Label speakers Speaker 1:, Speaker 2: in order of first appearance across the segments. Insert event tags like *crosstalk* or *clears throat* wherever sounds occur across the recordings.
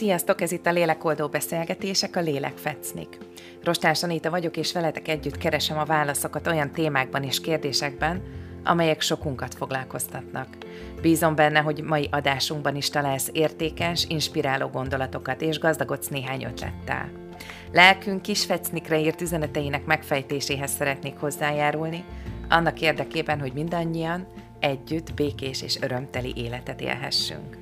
Speaker 1: Sziasztok, ez itt a Lélekoldó Beszélgetések, a Lélek Fecnik. Rostás Anita vagyok, és veletek együtt keresem a válaszokat olyan témákban és kérdésekben, amelyek sokunkat foglalkoztatnak. Bízom benne, hogy mai adásunkban is találsz értékes, inspiráló gondolatokat, és gazdagodsz néhány ötlettel. Lelkünk kis fecnikre írt üzeneteinek megfejtéséhez szeretnék hozzájárulni, annak érdekében, hogy mindannyian együtt békés és örömteli életet élhessünk.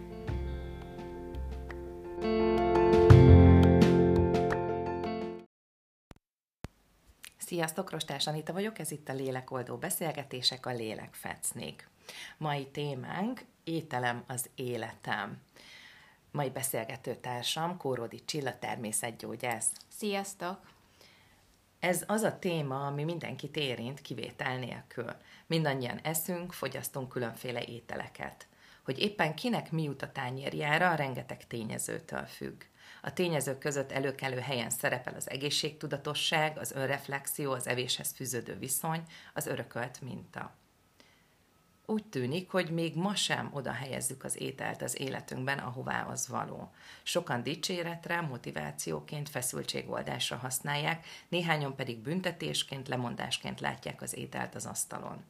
Speaker 1: Sziasztok, Rostás Anita vagyok, ez itt a Lélekoldó Beszélgetések, a Lélek Fecnék. Mai témánk ételem az életem. Mai beszélgető társam Kóródi Csilla természetgyógyász.
Speaker 2: Sziasztok!
Speaker 1: Ez az a téma, ami mindenkit érint, kivétel nélkül. Mindannyian eszünk, fogyasztunk különféle ételeket. Hogy éppen kinek mi jut a tányérjára, rengeteg tényezőtől függ. A tényezők között előkelő helyen szerepel az egészségtudatosság, az önreflexió, az evéshez fűződő viszony, az örökölt minta. Úgy tűnik, hogy még ma sem oda helyezzük az ételt az életünkben, ahová az való. Sokan dicséretre, motivációként, feszültségoldásra használják, néhányan pedig büntetésként, lemondásként látják az ételt az asztalon.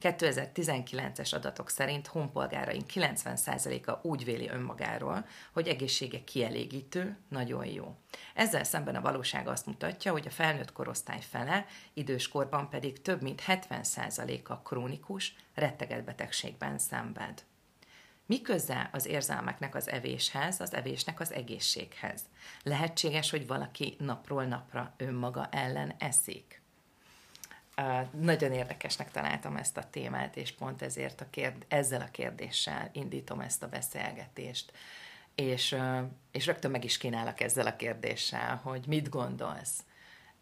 Speaker 1: 2019-es adatok szerint honpolgáraink 90%-a úgy véli önmagáról, hogy egészsége kielégítő, nagyon jó. Ezzel szemben a valóság azt mutatja, hogy a felnőtt korosztály fele, időskorban pedig több mint 70%-a krónikus, retteget betegségben szenved. Mi köze az érzelmeknek az evéshez, az evésnek az egészséghez? Lehetséges, hogy valaki napról napra önmaga ellen eszik? Nagyon érdekesnek találtam ezt a témát, és pont ezért a kérd, ezzel a kérdéssel indítom ezt a beszélgetést. És, és rögtön meg is kínálok ezzel a kérdéssel, hogy mit gondolsz?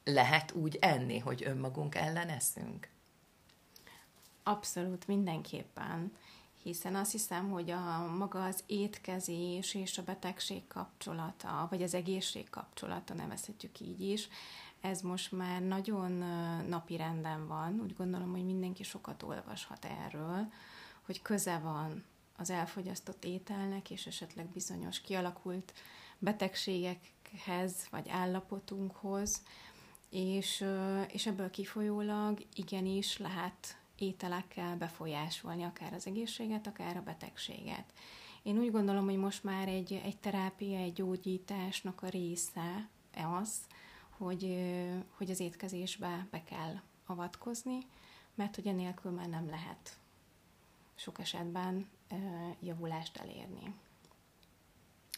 Speaker 1: Lehet úgy enni, hogy önmagunk ellen eszünk?
Speaker 2: Abszolút, mindenképpen. Hiszen azt hiszem, hogy a maga az étkezés és a betegség kapcsolata, vagy az egészség kapcsolata, nevezhetjük így is, ez most már nagyon napi renden van. Úgy gondolom, hogy mindenki sokat olvashat erről, hogy köze van az elfogyasztott ételnek, és esetleg bizonyos kialakult betegségekhez, vagy állapotunkhoz, és, és ebből kifolyólag igenis lehet ételekkel befolyásolni akár az egészséget, akár a betegséget. Én úgy gondolom, hogy most már egy, egy terápia, egy gyógyításnak a része az, hogy, hogy az étkezésbe be kell avatkozni, mert hogy enélkül már nem lehet sok esetben javulást elérni.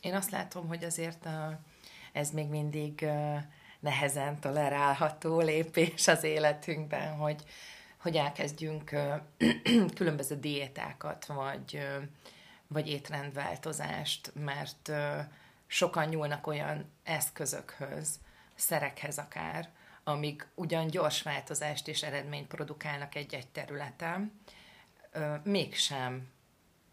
Speaker 1: Én azt látom, hogy azért ez még mindig nehezen tolerálható lépés az életünkben, hogy, hogy elkezdjünk *clears throat* különböző diétákat, vagy, vagy étrendváltozást, mert sokan nyúlnak olyan eszközökhöz, szerekhez akár, amik ugyan gyors változást és eredményt produkálnak egy-egy területen, mégsem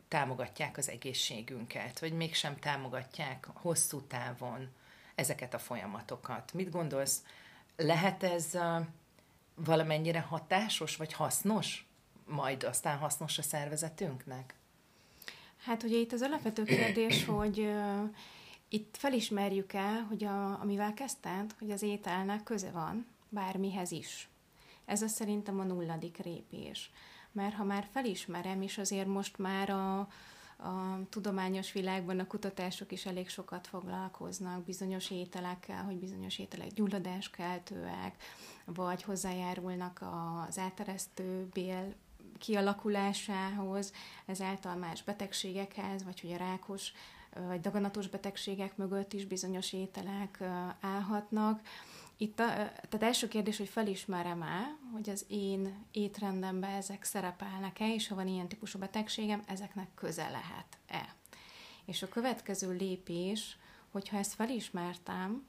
Speaker 1: támogatják az egészségünket, vagy mégsem támogatják hosszú távon ezeket a folyamatokat. Mit gondolsz, lehet ez valamennyire hatásos, vagy hasznos, majd aztán hasznos a szervezetünknek?
Speaker 2: Hát ugye itt az alapvető kérdés, hogy itt felismerjük el, hogy a, amivel kezdted, hogy az ételnek köze van bármihez is. Ez az szerintem a nulladik répés. Mert ha már felismerem, és azért most már a, a tudományos világban a kutatások is elég sokat foglalkoznak bizonyos ételekkel, hogy bizonyos ételek gyulladáskeltőek, vagy hozzájárulnak az áteresztő bél kialakulásához, ezáltal más betegségekhez, vagy hogy a rákos vagy daganatos betegségek mögött is bizonyos ételek állhatnak. Itt a, tehát első kérdés, hogy felismerem el, hogy az én étrendemben ezek szerepelnek-e, és ha van ilyen típusú betegségem, ezeknek köze lehet-e. És a következő lépés, hogyha ezt felismertem,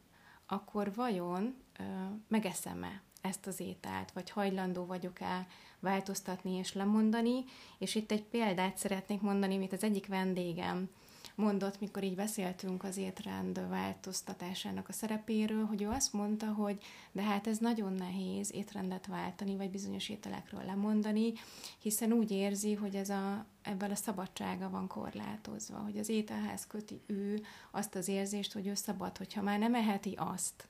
Speaker 2: akkor vajon ö, megeszem-e ezt az ételt, vagy hajlandó vagyok-e változtatni és lemondani, és itt egy példát szeretnék mondani, amit az egyik vendégem mondott, mikor így beszéltünk az étrend változtatásának a szerepéről, hogy ő azt mondta, hogy de hát ez nagyon nehéz étrendet váltani, vagy bizonyos ételekről lemondani, hiszen úgy érzi, hogy ez a, ebből a szabadsága van korlátozva, hogy az ételhez köti ő azt az érzést, hogy ő szabad, hogyha már nem eheti azt,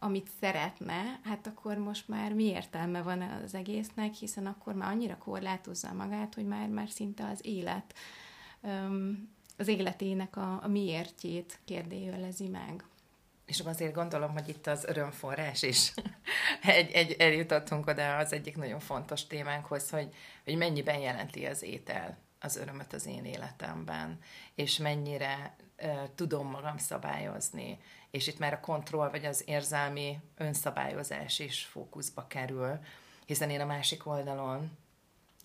Speaker 2: amit szeretne, hát akkor most már mi értelme van az egésznek, hiszen akkor már annyira korlátozza magát, hogy már, már szinte az élet, az életének a, a miértjét kérdőjelezi meg.
Speaker 1: És azért gondolom, hogy itt az örömforrás is *laughs* egy, egy, eljutottunk oda az egyik nagyon fontos témánkhoz, hogy, hogy mennyiben jelenti az étel az örömöt az én életemben, és mennyire uh, tudom magam szabályozni, és itt már a kontroll vagy az érzelmi önszabályozás is fókuszba kerül, hiszen én a másik oldalon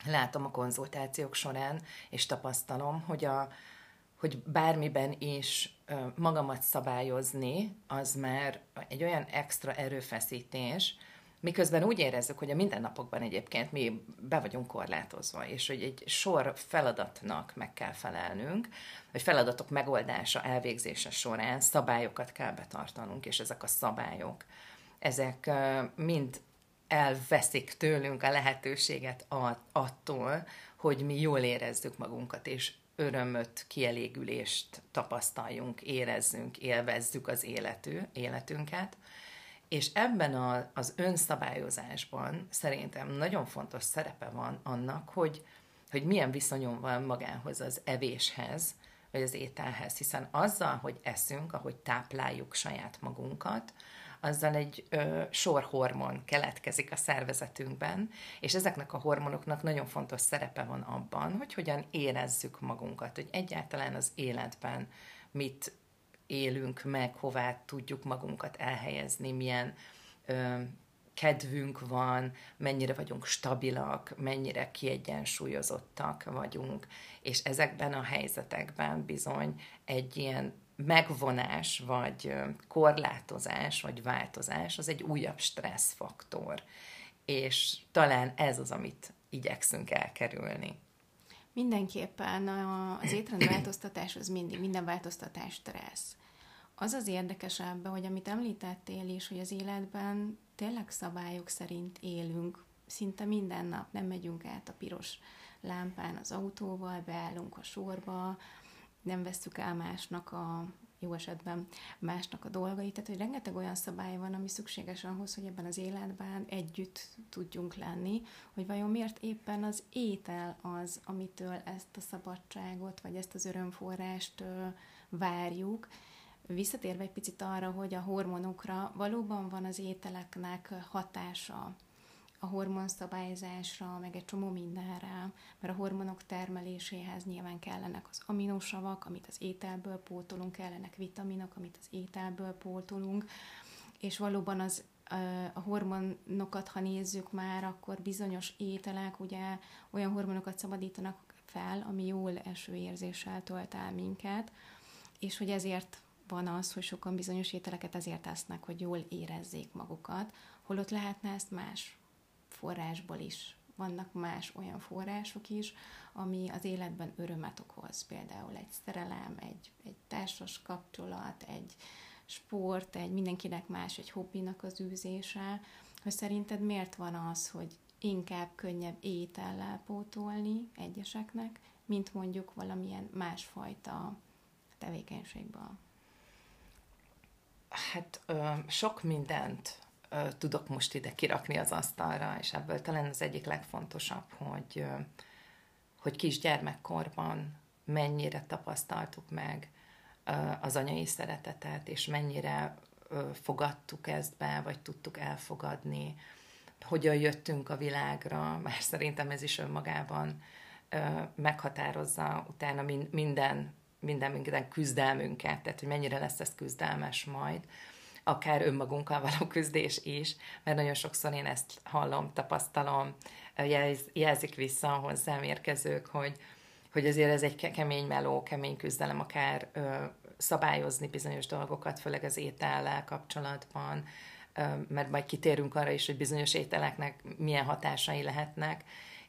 Speaker 1: látom a konzultációk során, és tapasztalom, hogy, a, hogy bármiben is magamat szabályozni, az már egy olyan extra erőfeszítés, Miközben úgy érezzük, hogy a mindennapokban egyébként mi be vagyunk korlátozva, és hogy egy sor feladatnak meg kell felelnünk, vagy feladatok megoldása, elvégzése során szabályokat kell betartanunk, és ezek a szabályok, ezek mind elveszik tőlünk a lehetőséget attól, hogy mi jól érezzük magunkat, és örömöt, kielégülést tapasztaljunk, érezzünk, élvezzük az életű, életünket, és ebben a, az önszabályozásban szerintem nagyon fontos szerepe van annak, hogy, hogy milyen viszonyom van magához az evéshez, vagy az ételhez, hiszen azzal, hogy eszünk, ahogy tápláljuk saját magunkat, azzal egy ö, sor hormon keletkezik a szervezetünkben, és ezeknek a hormonoknak nagyon fontos szerepe van abban, hogy hogyan érezzük magunkat, hogy egyáltalán az életben mit élünk meg, hová tudjuk magunkat elhelyezni, milyen ö, kedvünk van, mennyire vagyunk stabilak, mennyire kiegyensúlyozottak vagyunk, és ezekben a helyzetekben bizony egy ilyen megvonás, vagy korlátozás, vagy változás, az egy újabb stresszfaktor. És talán ez az, amit igyekszünk elkerülni.
Speaker 2: Mindenképpen az étrendváltoztatás az mindig, minden változtatás stressz. Az az érdekes ebben, hogy amit említettél is, hogy az életben tényleg szabályok szerint élünk, szinte minden nap nem megyünk át a piros lámpán az autóval, beállunk a sorba, nem vesszük el másnak a jó esetben másnak a dolgait. Tehát, hogy rengeteg olyan szabály van, ami szükséges ahhoz, hogy ebben az életben együtt tudjunk lenni, hogy vajon miért éppen az étel az, amitől ezt a szabadságot, vagy ezt az örömforrást várjuk, Visszatérve egy picit arra, hogy a hormonokra valóban van az ételeknek hatása, a hormonszabályzásra, meg egy csomó mindenre, mert a hormonok termeléséhez nyilván kellenek az aminosavak, amit az ételből pótolunk, kellenek vitaminok, amit az ételből pótolunk, és valóban az a hormonokat, ha nézzük már, akkor bizonyos ételek ugye olyan hormonokat szabadítanak fel, ami jól eső érzéssel tölt el minket, és hogy ezért van az, hogy sokan bizonyos ételeket ezért tesznek, hogy jól érezzék magukat, holott lehetne ezt más forrásból is. Vannak más olyan források is, ami az életben örömet okoz. Például egy szerelem, egy, egy társas kapcsolat, egy sport, egy mindenkinek más, egy hobbinak az űzése, hogy szerinted miért van az, hogy inkább könnyebb étellel pótolni egyeseknek, mint mondjuk valamilyen másfajta tevékenységből?
Speaker 1: Hát ö, sok mindent ö, tudok most ide kirakni az asztalra, és ebből talán az egyik legfontosabb, hogy, ö, hogy kisgyermekkorban mennyire tapasztaltuk meg ö, az anyai szeretetet, és mennyire ö, fogadtuk ezt be, vagy tudtuk elfogadni, hogyan jöttünk a világra, mert szerintem ez is önmagában ö, meghatározza utána minden minden, minden küzdelmünket, tehát hogy mennyire lesz ez küzdelmes majd, akár önmagunkkal való küzdés is, mert nagyon sokszor én ezt hallom, tapasztalom, jelz, jelzik vissza hozzám érkezők, hogy, hogy azért ez egy kemény meló, kemény küzdelem, akár ö, szabályozni bizonyos dolgokat, főleg az étellel kapcsolatban, ö, mert majd kitérünk arra is, hogy bizonyos ételeknek milyen hatásai lehetnek,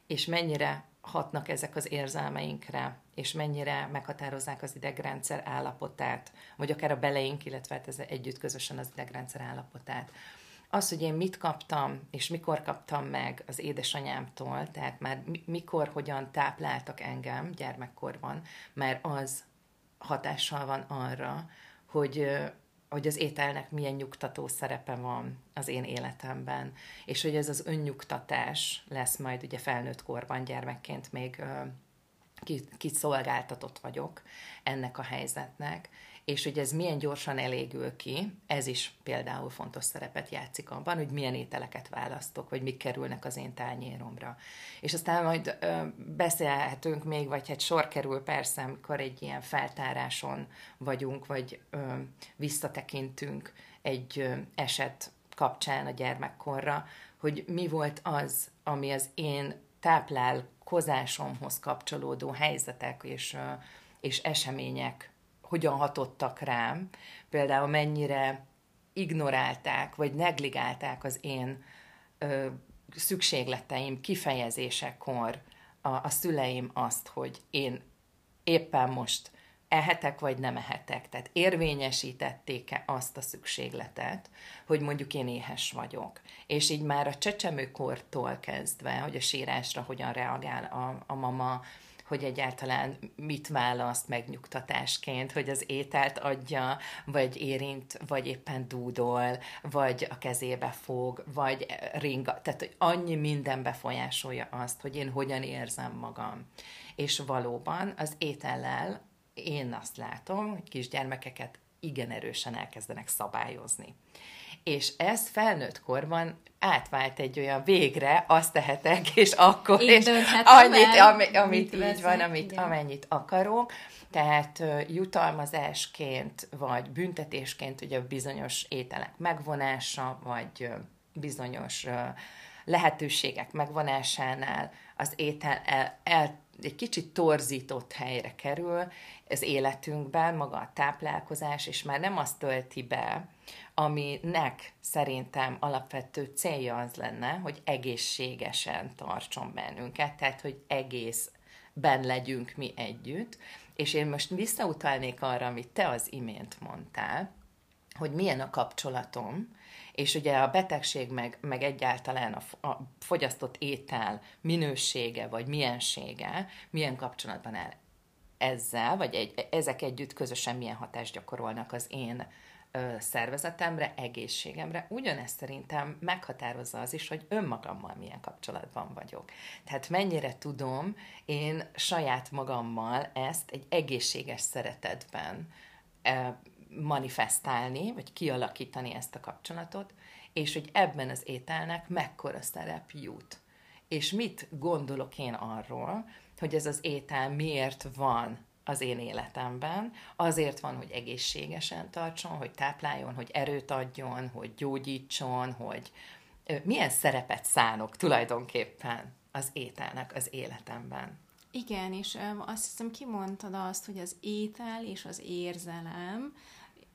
Speaker 1: és mennyire hatnak ezek az érzelmeinkre, és mennyire meghatározzák az idegrendszer állapotát, vagy akár a beleink, illetve hát ez együtt közösen az idegrendszer állapotát. Az, hogy én mit kaptam, és mikor kaptam meg az édesanyámtól, tehát már mikor, hogyan tápláltak engem gyermekkorban, mert az hatással van arra, hogy hogy az ételnek milyen nyugtató szerepe van az én életemben, és hogy ez az önnyugtatás lesz majd ugye felnőtt korban, gyermekként még kiszolgáltatott vagyok ennek a helyzetnek, és hogy ez milyen gyorsan elégül ki, ez is például fontos szerepet játszik abban, hogy milyen ételeket választok, vagy mik kerülnek az én tányéromra. És aztán majd ö, beszélhetünk még, vagy hát sor kerül persze, amikor egy ilyen feltáráson vagyunk, vagy ö, visszatekintünk egy ö, eset kapcsán a gyermekkorra, hogy mi volt az, ami az én táplálkozásomhoz kapcsolódó helyzetek és, és események hogyan hatottak rám, például mennyire ignorálták, vagy negligálták az én ö, szükségleteim kifejezésekor a, a szüleim azt, hogy én éppen most ehetek, vagy nem ehetek. Tehát érvényesítették-e azt a szükségletet, hogy mondjuk én éhes vagyok. És így már a csecsemőkortól kezdve, hogy a sírásra hogyan reagál a, a mama, hogy egyáltalán mit választ megnyugtatásként, hogy az ételt adja, vagy érint, vagy éppen dúdol, vagy a kezébe fog, vagy ringa. Tehát, hogy annyi minden befolyásolja azt, hogy én hogyan érzem magam. És valóban az étellel én azt látom, hogy kisgyermekeket igen erősen elkezdenek szabályozni. És ez felnőtt korban átvált egy olyan végre, azt tehetek, és akkor, Én és annyit, el, ami, amit így veszek, van, amit, igen. amennyit akarok. Tehát jutalmazásként, vagy büntetésként ugye bizonyos ételek megvonása, vagy bizonyos lehetőségek megvonásánál az étel el, el egy kicsit torzított helyre kerül az életünkben, maga a táplálkozás, és már nem azt tölti be, aminek szerintem alapvető célja az lenne, hogy egészségesen tartson bennünket, tehát hogy egészben legyünk mi együtt, és én most visszautalnék arra, amit te az imént mondtál, hogy milyen a kapcsolatom, és ugye a betegség meg, meg egyáltalán a, a fogyasztott étel minősége vagy miensége milyen kapcsolatban áll ezzel, vagy egy, ezek együtt közösen milyen hatást gyakorolnak az én ö, szervezetemre, egészségemre. Ugyanezt szerintem meghatározza az is, hogy önmagammal milyen kapcsolatban vagyok. Tehát mennyire tudom én saját magammal ezt egy egészséges szeretetben manifestálni, vagy kialakítani ezt a kapcsolatot, és hogy ebben az ételnek mekkora szerep jut. És mit gondolok én arról, hogy ez az étel miért van az én életemben. Azért van, hogy egészségesen tartson, hogy tápláljon, hogy erőt adjon, hogy gyógyítson, hogy milyen szerepet szánok tulajdonképpen az ételnek az életemben.
Speaker 2: Igen, és azt hiszem kimondtad azt, hogy az étel és az érzelem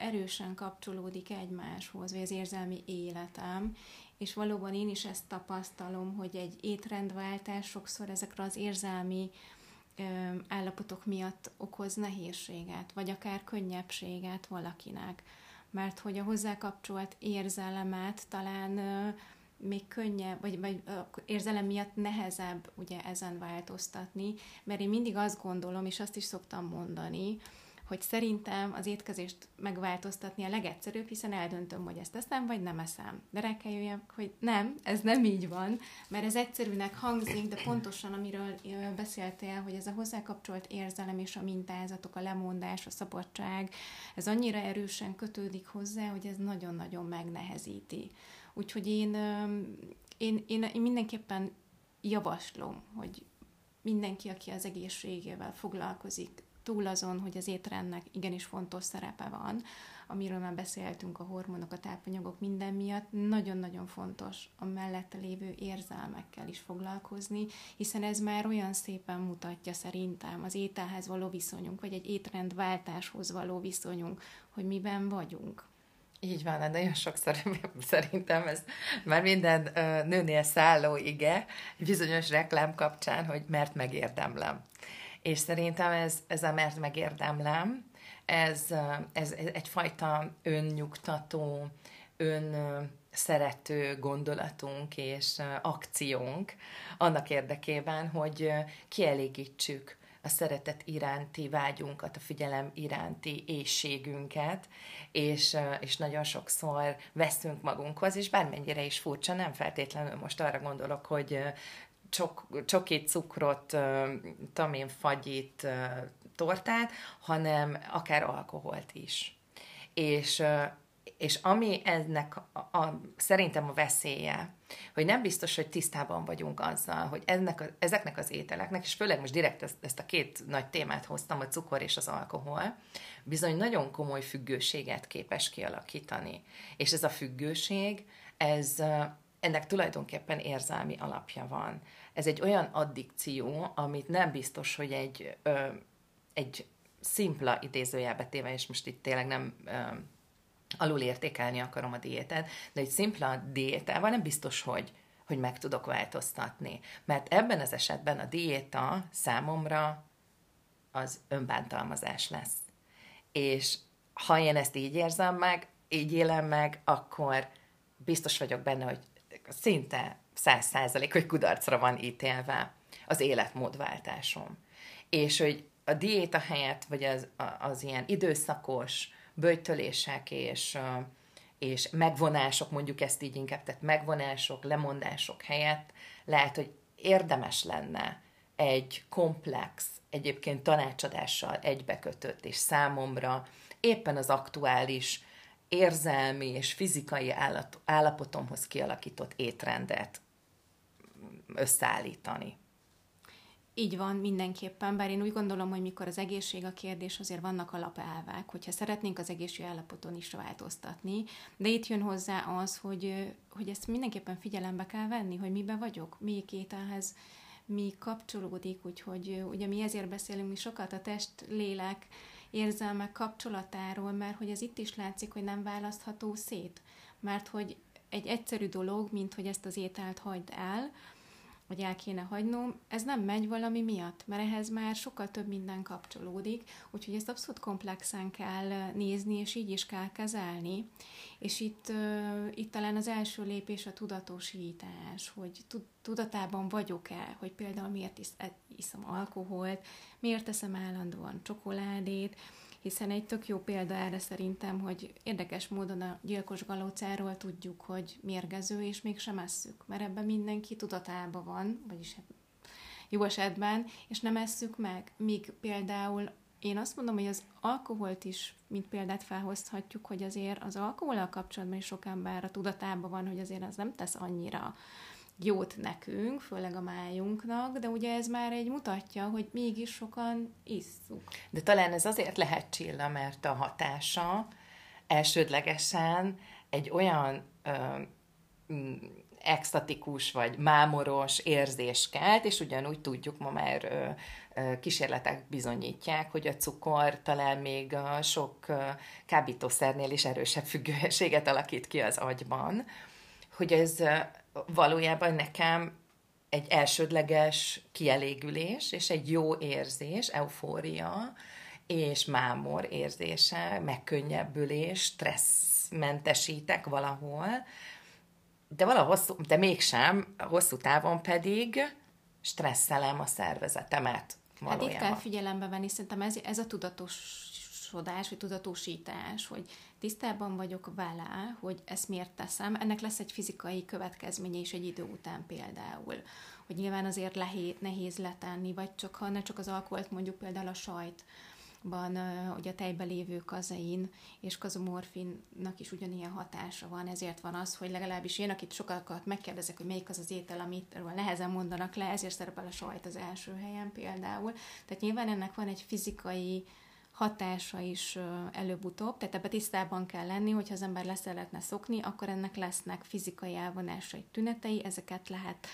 Speaker 2: erősen kapcsolódik egymáshoz, vagy az érzelmi életem, és valóban én is ezt tapasztalom, hogy egy étrendváltás sokszor ezekre az érzelmi állapotok miatt okoz nehézséget, vagy akár könnyebbséget valakinek. Mert hogy a hozzá kapcsolt érzelemet talán még könnyebb, vagy, vagy érzelem miatt nehezebb ugye ezen változtatni, mert én mindig azt gondolom, és azt is szoktam mondani, hogy szerintem az étkezést megváltoztatni a legegyszerűbb, hiszen eldöntöm, hogy ezt eszem, vagy nem eszem. De rá kell jöjjek, hogy nem, ez nem így van, mert ez egyszerűnek hangzik, de pontosan amiről beszéltél, hogy ez a hozzákapcsolt érzelem és a mintázatok, a lemondás, a szabadság, ez annyira erősen kötődik hozzá, hogy ez nagyon-nagyon megnehezíti. Úgyhogy én, én, én, én mindenképpen javaslom, hogy mindenki, aki az egészségével foglalkozik, túl azon, hogy az étrendnek igenis fontos szerepe van, amiről már beszéltünk, a hormonok, a tápanyagok, minden miatt, nagyon-nagyon fontos a mellette lévő érzelmekkel is foglalkozni, hiszen ez már olyan szépen mutatja szerintem az ételhez való viszonyunk, vagy egy étrendváltáshoz való viszonyunk, hogy miben vagyunk.
Speaker 1: Így van, de nagyon sokszor *laughs* szerintem ez már minden nőnél szálló ige, bizonyos reklám kapcsán, hogy mert megérdemlem. És szerintem ez, ez a mert megérdemlem, ez, ez, ez egyfajta önnyugtató, ön szerető gondolatunk és akciónk annak érdekében, hogy kielégítsük a szeretet iránti vágyunkat, a figyelem iránti éjségünket, és, és nagyon sokszor veszünk magunkhoz, és bármennyire is furcsa, nem feltétlenül most arra gondolok, hogy csok, csoki cukrot, tamén fagyit, tortát, hanem akár alkoholt is. És, és ami ennek a, a, szerintem a veszélye, hogy nem biztos, hogy tisztában vagyunk azzal, hogy ennek a, ezeknek az ételeknek, és főleg most direkt ezt, ezt a két nagy témát hoztam, a cukor és az alkohol, bizony nagyon komoly függőséget képes kialakítani. És ez a függőség, ez ennek tulajdonképpen érzelmi alapja van. Ez egy olyan addikció, amit nem biztos, hogy egy, ö, egy szimpla idézőjelbe téve, és most itt tényleg nem ö, alul értékelni akarom a diétát, de egy szimpla diétával nem biztos, hogy, hogy meg tudok változtatni. Mert ebben az esetben a diéta számomra az önbántalmazás lesz. És ha én ezt így érzem meg, így élem meg, akkor biztos vagyok benne, hogy szinte száz százalék, hogy kudarcra van ítélve az életmódváltásom. És hogy a diéta helyett, vagy az, az ilyen időszakos bőjtölések és, és megvonások, mondjuk ezt így inkább, tehát megvonások, lemondások helyett lehet, hogy érdemes lenne egy komplex, egyébként tanácsadással egybekötött, és számomra éppen az aktuális érzelmi és fizikai állapotomhoz kialakított étrendet összeállítani.
Speaker 2: Így van, mindenképpen, bár én úgy gondolom, hogy mikor az egészség a kérdés, azért vannak alapelvek, hogyha szeretnénk az egészség állapoton is változtatni, de itt jön hozzá az, hogy, hogy ezt mindenképpen figyelembe kell venni, hogy miben vagyok, mi ételhez mi kapcsolódik, úgyhogy ugye mi ezért beszélünk mi sokat a test, lélek, érzelmek kapcsolatáról, mert hogy ez itt is látszik, hogy nem választható szét, mert hogy egy egyszerű dolog, mint hogy ezt az ételt hagyd el, vagy el kéne hagynom, ez nem megy valami miatt, mert ehhez már sokkal több minden kapcsolódik, úgyhogy ezt abszolút komplexen kell nézni, és így is kell kezelni. És itt, itt talán az első lépés a tudatosítás, hogy tudatában vagyok-e, hogy például miért is, e, iszom alkoholt, miért teszem állandóan csokoládét, hiszen egy tök jó példa erre szerintem, hogy érdekes módon a gyilkos galócáról tudjuk, hogy mérgező, és mégsem esszük, mert ebben mindenki tudatában van, vagyis hát jó esetben, és nem esszük meg, míg például én azt mondom, hogy az alkoholt is, mint példát felhozhatjuk, hogy azért az alkohollal kapcsolatban is sok ember a tudatában van, hogy azért az nem tesz annyira jót nekünk, főleg a májunknak, de ugye ez már egy mutatja, hogy mégis sokan isszuk.
Speaker 1: De talán ez azért lehet csilla, mert a hatása elsődlegesen egy olyan ö, extatikus vagy mámoros érzés kelt, és ugyanúgy tudjuk, ma már ö, ö, kísérletek bizonyítják, hogy a cukor talán még sok ö, kábítószernél is erősebb függőséget alakít ki az agyban, hogy ez valójában nekem egy elsődleges kielégülés, és egy jó érzés, eufória, és mámor érzése, megkönnyebbülés, stresszmentesítek valahol, de valahol de mégsem, hosszú távon pedig stresszelem a szervezetemet.
Speaker 2: Valójában. Hát itt kell figyelembe venni, szerintem ez, ez a tudatos tudatosodás, vagy tudatosítás, hogy tisztában vagyok vele, hogy ezt miért teszem, ennek lesz egy fizikai következménye is egy idő után például. Hogy nyilván azért lehé, nehéz letenni, vagy csak ha ne csak az alkoholt, mondjuk például a sajt, van, hogy a tejben lévő kazein és kazomorfinnak is ugyanilyen hatása van, ezért van az, hogy legalábbis én, akit sokakat megkérdezek, hogy melyik az az étel, amit nehezen mondanak le, ezért szerepel a sajt az első helyen például. Tehát nyilván ennek van egy fizikai hatása is előbb-utóbb, tehát ebbe tisztában kell lenni, hogyha az ember leszeretne szokni, akkor ennek lesznek fizikai elvonásai, tünetei, ezeket lehet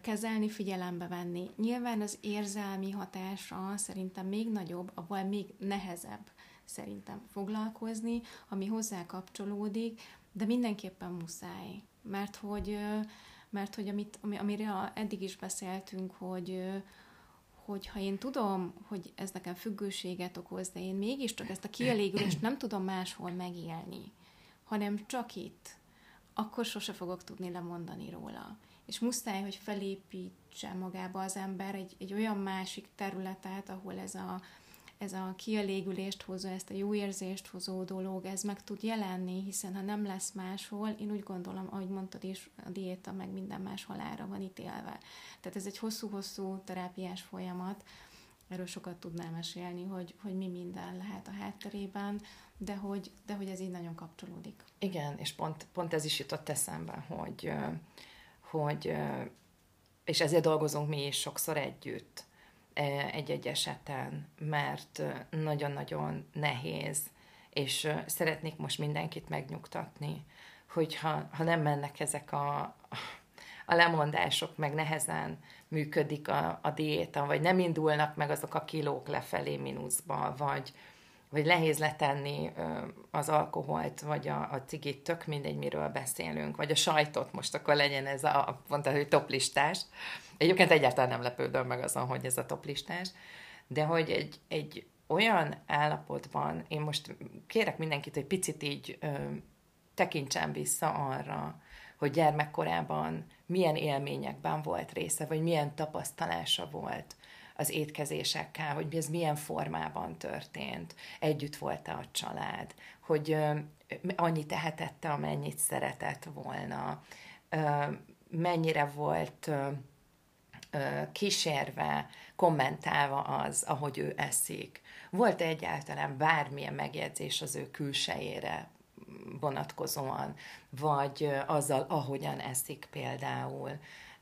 Speaker 2: kezelni, figyelembe venni. Nyilván az érzelmi hatása szerintem még nagyobb, avval még nehezebb szerintem foglalkozni, ami hozzá kapcsolódik, de mindenképpen muszáj, mert hogy, mert hogy amit, amire eddig is beszéltünk, hogy, hogy ha én tudom, hogy ez nekem függőséget okoz, de én mégiscsak ezt a kielégülést nem tudom máshol megélni, hanem csak itt, akkor sose fogok tudni lemondani róla. És muszáj, hogy felépítse magába az ember egy, egy olyan másik területet, ahol ez a, ez a kielégülést hozó, ezt a jó érzést hozó dolog, ez meg tud jelenni, hiszen ha nem lesz máshol, én úgy gondolom, ahogy mondtad is, a diéta meg minden más halára van ítélve. Tehát ez egy hosszú-hosszú terápiás folyamat, erről sokat tudnám mesélni, hogy, hogy mi minden lehet a hátterében, de hogy, de hogy ez így nagyon kapcsolódik.
Speaker 1: Igen, és pont, pont ez is jutott eszembe, hogy, hogy és ezért dolgozunk mi is sokszor együtt egy-egy eseten, mert nagyon-nagyon nehéz, és szeretnék most mindenkit megnyugtatni, hogy ha, ha nem mennek ezek a, a lemondások, meg nehezen működik a, a diéta, vagy nem indulnak meg azok a kilók lefelé mínuszba, vagy, vagy nehéz letenni az alkoholt, vagy a, a cigit, tök mindegy, miről beszélünk, vagy a sajtot, most akkor legyen ez a, mondta, hogy toplistás. Egyébként egyáltalán nem lepődöm meg azon, hogy ez a toplistás, de hogy egy, egy olyan állapotban, én most kérek mindenkit, hogy picit így ö, tekintsen vissza arra, hogy gyermekkorában milyen élményekben volt része, vagy milyen tapasztalása volt az étkezésekkel, hogy ez milyen formában történt, együtt volt-e a család, hogy annyit tehetette, amennyit szeretett volna, mennyire volt kísérve, kommentálva az, ahogy ő eszik. Volt -e egyáltalán bármilyen megjegyzés az ő külsejére vonatkozóan, vagy azzal, ahogyan eszik például.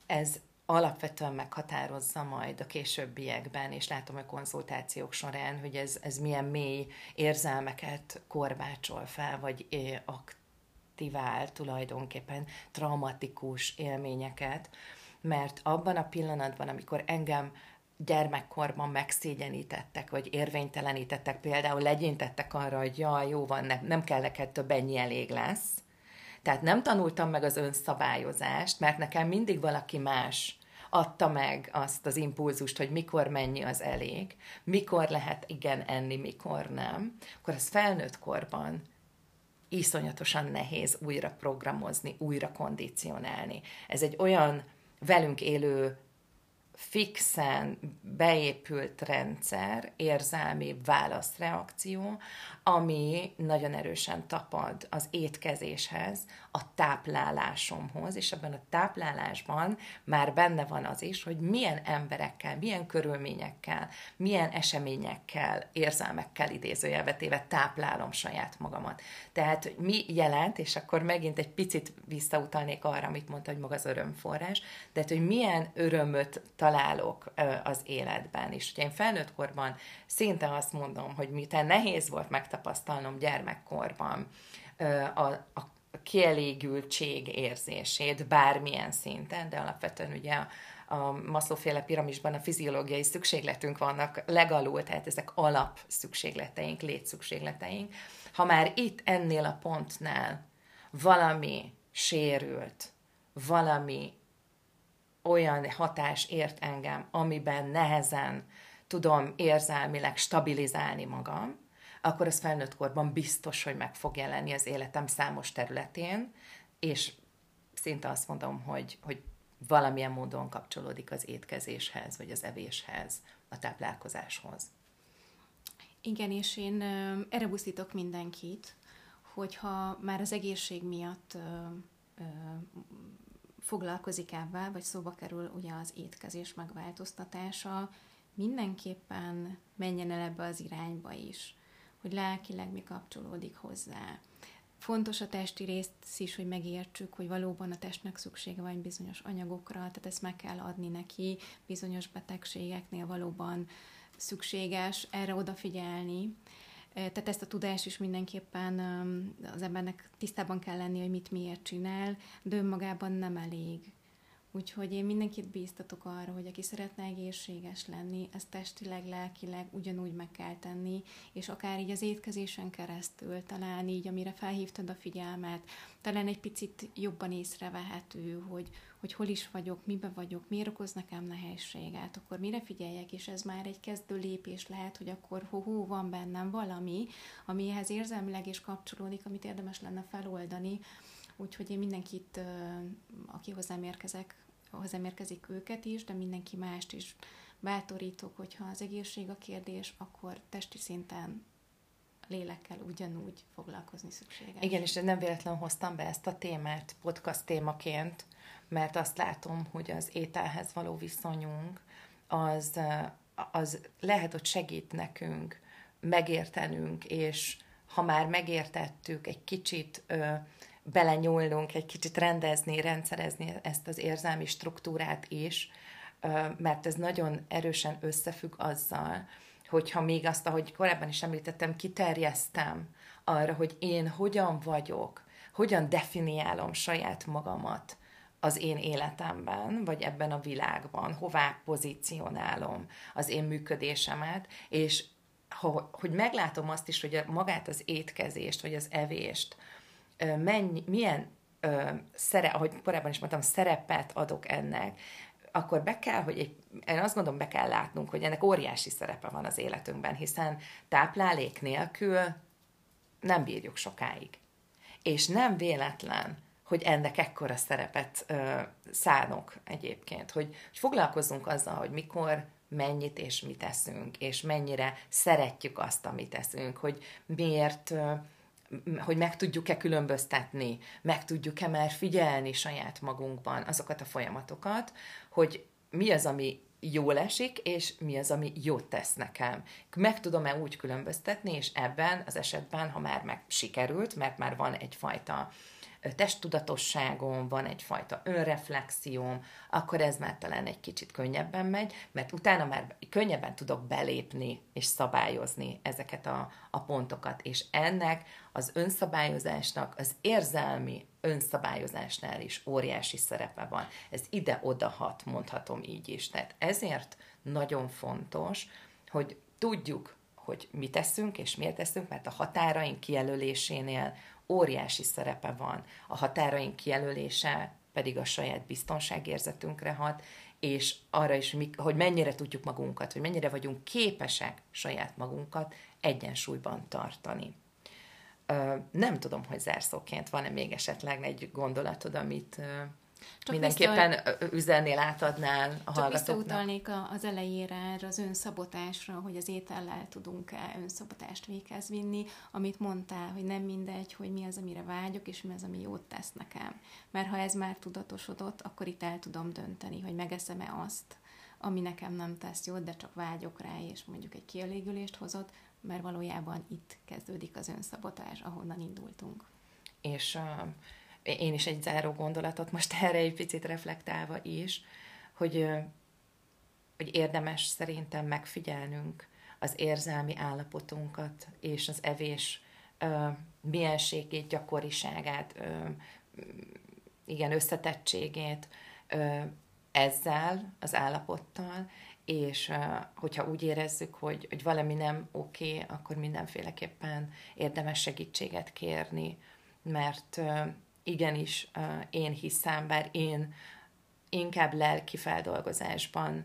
Speaker 1: Ez alapvetően meghatározza majd a későbbiekben, és látom a konzultációk során, hogy ez, ez milyen mély érzelmeket korbácsol fel, vagy aktivál tulajdonképpen traumatikus élményeket, mert abban a pillanatban, amikor engem gyermekkorban megszégyenítettek, vagy érvénytelenítettek, például legyintettek arra, hogy jaj, jó van, nem, nem kell neked több, ennyi elég lesz. Tehát nem tanultam meg az önszabályozást, mert nekem mindig valaki más adta meg azt az impulzust, hogy mikor mennyi az elég, mikor lehet igen enni, mikor nem, akkor az felnőtt korban iszonyatosan nehéz újra programozni, újra kondicionálni. Ez egy olyan velünk élő fixen beépült rendszer, érzelmi válaszreakció, ami nagyon erősen tapad az étkezéshez, a táplálásomhoz, és ebben a táplálásban már benne van az is, hogy milyen emberekkel, milyen körülményekkel, milyen eseményekkel, érzelmekkel idézőjelvetéve táplálom saját magamat. Tehát mi jelent, és akkor megint egy picit visszautalnék arra, amit mondta, hogy maga az örömforrás, de hogy milyen örömöt találok az életben. És hogy én felnőtt korban szinte azt mondom, hogy miután nehéz volt megtapasztalnom gyermekkorban a, a kielégültség érzését bármilyen szinten, de alapvetően ugye a, a Maslow-féle piramisban a fiziológiai szükségletünk vannak legalul, tehát ezek alap szükségleteink, létszükségleteink. Ha már itt ennél a pontnál valami sérült, valami olyan hatás ért engem, amiben nehezen tudom érzelmileg stabilizálni magam, akkor az felnőtt korban biztos, hogy meg fog jelenni az életem számos területén, és szinte azt mondom, hogy, hogy valamilyen módon kapcsolódik az étkezéshez, vagy az evéshez, a táplálkozáshoz.
Speaker 2: Igen, és én erre buszítok mindenkit, hogyha már az egészség miatt foglalkozik ebben, vagy szóba kerül ugye az étkezés megváltoztatása, mindenképpen menjen el ebbe az irányba is hogy lelkileg mi kapcsolódik hozzá. Fontos a testi részt is, hogy megértsük, hogy valóban a testnek szüksége van bizonyos anyagokra, tehát ezt meg kell adni neki, bizonyos betegségeknél valóban szükséges erre odafigyelni. Tehát ezt a tudást is mindenképpen az embernek tisztában kell lenni, hogy mit miért csinál, de önmagában nem elég Úgyhogy én mindenkit bíztatok arra, hogy aki szeretne egészséges lenni, ezt testileg, lelkileg ugyanúgy meg kell tenni, és akár így az étkezésen keresztül, talán így, amire felhívtad a figyelmet, talán egy picit jobban észrevehető, hogy, hogy hol is vagyok, mibe vagyok, miért okoz nekem nehézséget, akkor mire figyeljek, és ez már egy kezdő lépés lehet, hogy akkor hó, hó van bennem valami, amihez érzelmileg is kapcsolódik, amit érdemes lenne feloldani, Úgyhogy én mindenkit, aki hozzám érkezek, hozzám érkezik őket is, de mindenki mást is bátorítok, hogyha az egészség a kérdés, akkor testi szinten lélekkel ugyanúgy foglalkozni szükséges.
Speaker 1: Igen, és nem véletlenül hoztam be ezt a témát podcast témaként, mert azt látom, hogy az ételhez való viszonyunk az, az lehet, hogy segít nekünk megértenünk, és ha már megértettük, egy kicsit belenyúlnunk, egy kicsit rendezni, rendszerezni ezt az érzelmi struktúrát is, mert ez nagyon erősen összefügg azzal, hogyha még azt, ahogy korábban is említettem, kiterjesztem arra, hogy én hogyan vagyok, hogyan definiálom saját magamat az én életemben, vagy ebben a világban, hová pozícionálom az én működésemet, és hogy meglátom azt is, hogy magát az étkezést, vagy az evést, mennyi, milyen ö, szere, ahogy korábban is mondtam, szerepet adok ennek, akkor be kell, hogy egy, én azt gondolom, be kell látnunk, hogy ennek óriási szerepe van az életünkben, hiszen táplálék nélkül nem bírjuk sokáig. És nem véletlen, hogy ennek ekkora szerepet ö, szánok egyébként, hogy, hogy foglalkozzunk azzal, hogy mikor, mennyit és mit eszünk, és mennyire szeretjük azt, amit eszünk, hogy miért ö, hogy meg tudjuk-e különböztetni, meg tudjuk-e már figyelni saját magunkban azokat a folyamatokat, hogy mi az, ami jól esik, és mi az, ami jót tesz nekem. Meg tudom-e úgy különböztetni, és ebben az esetben, ha már meg sikerült, mert már van egyfajta testtudatosságom, van egyfajta önreflexióm, akkor ez már talán egy kicsit könnyebben megy, mert utána már könnyebben tudok belépni és szabályozni ezeket a, a pontokat, és ennek az önszabályozásnak az érzelmi önszabályozásnál is óriási szerepe van. Ez ide-oda hat, mondhatom így is. Tehát ezért nagyon fontos, hogy tudjuk, hogy mit teszünk és miért teszünk, mert a határaink kijelölésénél óriási szerepe van. A határaink kijelölése pedig a saját biztonságérzetünkre hat, és arra is, hogy mennyire tudjuk magunkat, hogy mennyire vagyunk képesek saját magunkat egyensúlyban tartani. Nem tudom, hogy zárszóként van-e még esetleg egy gondolatod, amit csak mindenképpen vissza, üzennél, átadnál a Csak
Speaker 2: visszautalnék az elejére erre az önszabotásra, hogy az étellel tudunk-e önszabotást véghez vinni, amit mondtál, hogy nem mindegy, hogy mi az, amire vágyok, és mi az, ami jót tesz nekem. Mert ha ez már tudatosodott, akkor itt el tudom dönteni, hogy megeszem-e azt, ami nekem nem tesz jót, de csak vágyok rá, és mondjuk egy kielégülést hozott, mert valójában itt kezdődik az önszabotás, ahonnan indultunk.
Speaker 1: És uh, én is egy záró gondolatot most erre egy picit reflektálva is, hogy, hogy érdemes szerintem megfigyelnünk az érzelmi állapotunkat és az evés mienségét, gyakoriságát, igen, összetettségét ezzel az állapottal, és hogyha úgy érezzük, hogy, hogy valami nem oké, okay, akkor mindenféleképpen érdemes segítséget kérni, mert igenis én hiszem, bár én inkább lelki feldolgozásban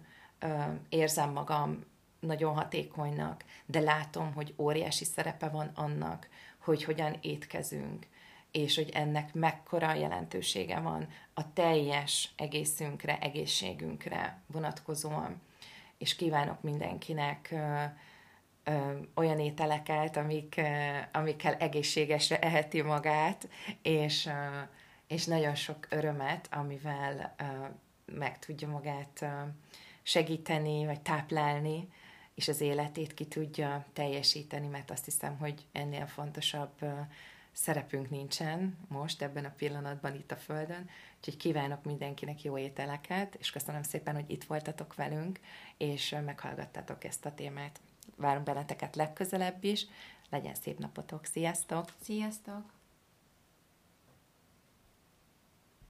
Speaker 1: érzem magam nagyon hatékonynak, de látom, hogy óriási szerepe van annak, hogy hogyan étkezünk, és hogy ennek mekkora jelentősége van a teljes egészünkre, egészségünkre vonatkozóan. És kívánok mindenkinek olyan ételeket, amik, amikkel egészségesre eheti magát, és, és nagyon sok örömet, amivel meg tudja magát segíteni, vagy táplálni, és az életét ki tudja teljesíteni, mert azt hiszem, hogy ennél fontosabb szerepünk nincsen most ebben a pillanatban itt a Földön, úgyhogy kívánok mindenkinek jó ételeket, és köszönöm szépen, hogy itt voltatok velünk, és meghallgattatok ezt a témát várunk benneteket legközelebb is. Legyen szép napotok, sziasztok!
Speaker 2: Sziasztok!